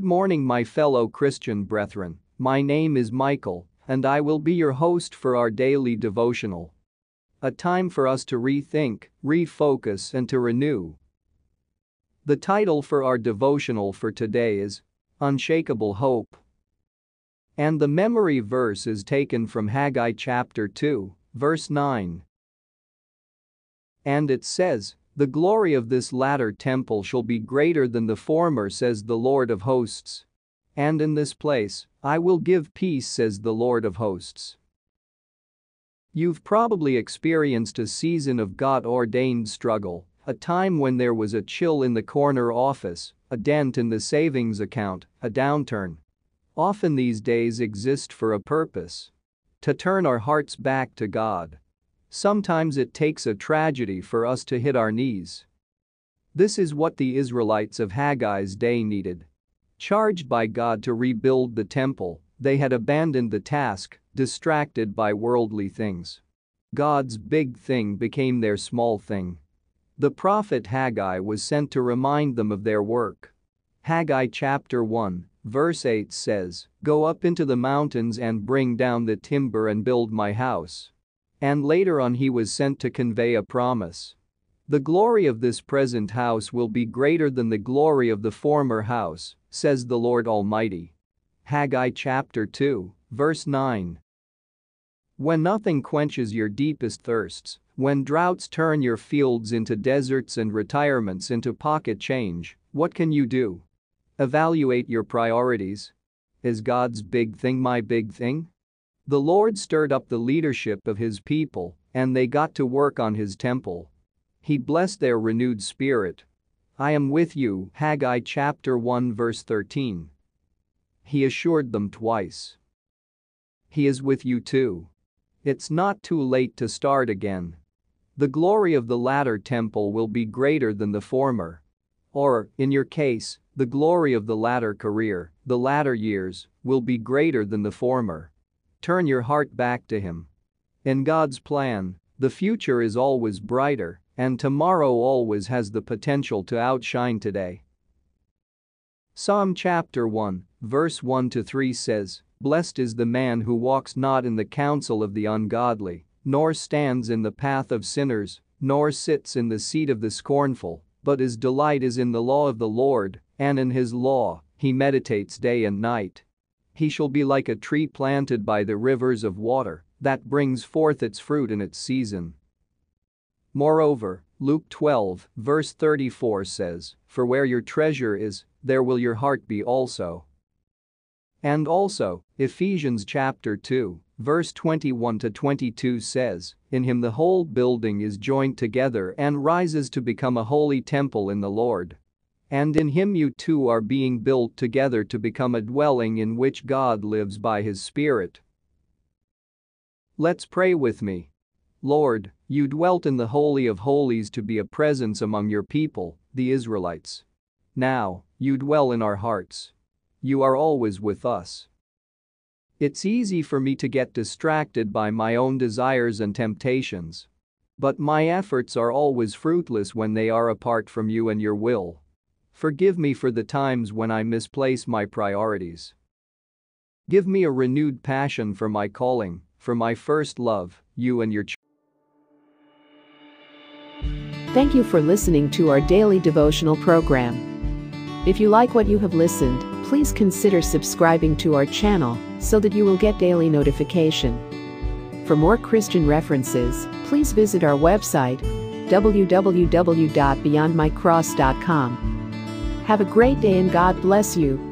morning, my fellow Christian brethren. My name is Michael, and I will be your host for our daily devotional. A time for us to rethink, refocus, and to renew. The title for our devotional for today is Unshakable Hope. And the memory verse is taken from Haggai chapter 2, verse 9. And it says, The glory of this latter temple shall be greater than the former, says the Lord of hosts. And in this place, I will give peace, says the Lord of hosts. You've probably experienced a season of God ordained struggle, a time when there was a chill in the corner office, a dent in the savings account, a downturn. Often these days exist for a purpose. To turn our hearts back to God. Sometimes it takes a tragedy for us to hit our knees. This is what the Israelites of Haggai's day needed. Charged by God to rebuild the temple, they had abandoned the task, distracted by worldly things. God's big thing became their small thing. The prophet Haggai was sent to remind them of their work. Haggai chapter 1, verse 8 says, Go up into the mountains and bring down the timber and build my house. And later on he was sent to convey a promise. The glory of this present house will be greater than the glory of the former house, says the Lord Almighty. Haggai chapter 2, verse 9. When nothing quenches your deepest thirsts, when droughts turn your fields into deserts and retirements into pocket change, what can you do? Evaluate your priorities. Is God's big thing my big thing? The Lord stirred up the leadership of his people, and they got to work on his temple. He blessed their renewed spirit. I am with you, Haggai chapter 1 verse 13. He assured them twice. He is with you too. It's not too late to start again. The glory of the latter temple will be greater than the former. Or, in your case, the glory of the latter career, the latter years, will be greater than the former. Turn your heart back to Him. In God's plan, the future is always brighter, and tomorrow always has the potential to outshine today. Psalm chapter 1, verse 1 to 3 says, Blessed is the man who walks not in the counsel of the ungodly, nor stands in the path of sinners, nor sits in the seat of the scornful, but his delight is in the law of the Lord, and in his law he meditates day and night. He shall be like a tree planted by the rivers of water that brings forth its fruit in its season. Moreover, Luke 12, verse 34 says, For where your treasure is, there will your heart be also. And also, Ephesians chapter 2, verse 21 to 22 says, In him the whole building is joined together and rises to become a holy temple in the Lord. And in him you too are being built together to become a dwelling in which God lives by his Spirit. Let's pray with me. Lord, you dwelt in the Holy of Holies to be a presence among your people, the Israelites. Now, you dwell in our hearts. You are always with us. It's easy for me to get distracted by my own desires and temptations. But my efforts are always fruitless when they are apart from you and your will. Forgive me for the times when I misplace my priorities. Give me a renewed passion for my calling, for my first love, you and your Thank you for listening to our daily devotional program. If you like what you have listened, please consider subscribing to our channel so that you will get daily notification. For more Christian references, please visit our website www.beyondmycross.com. Have a great day and God bless you.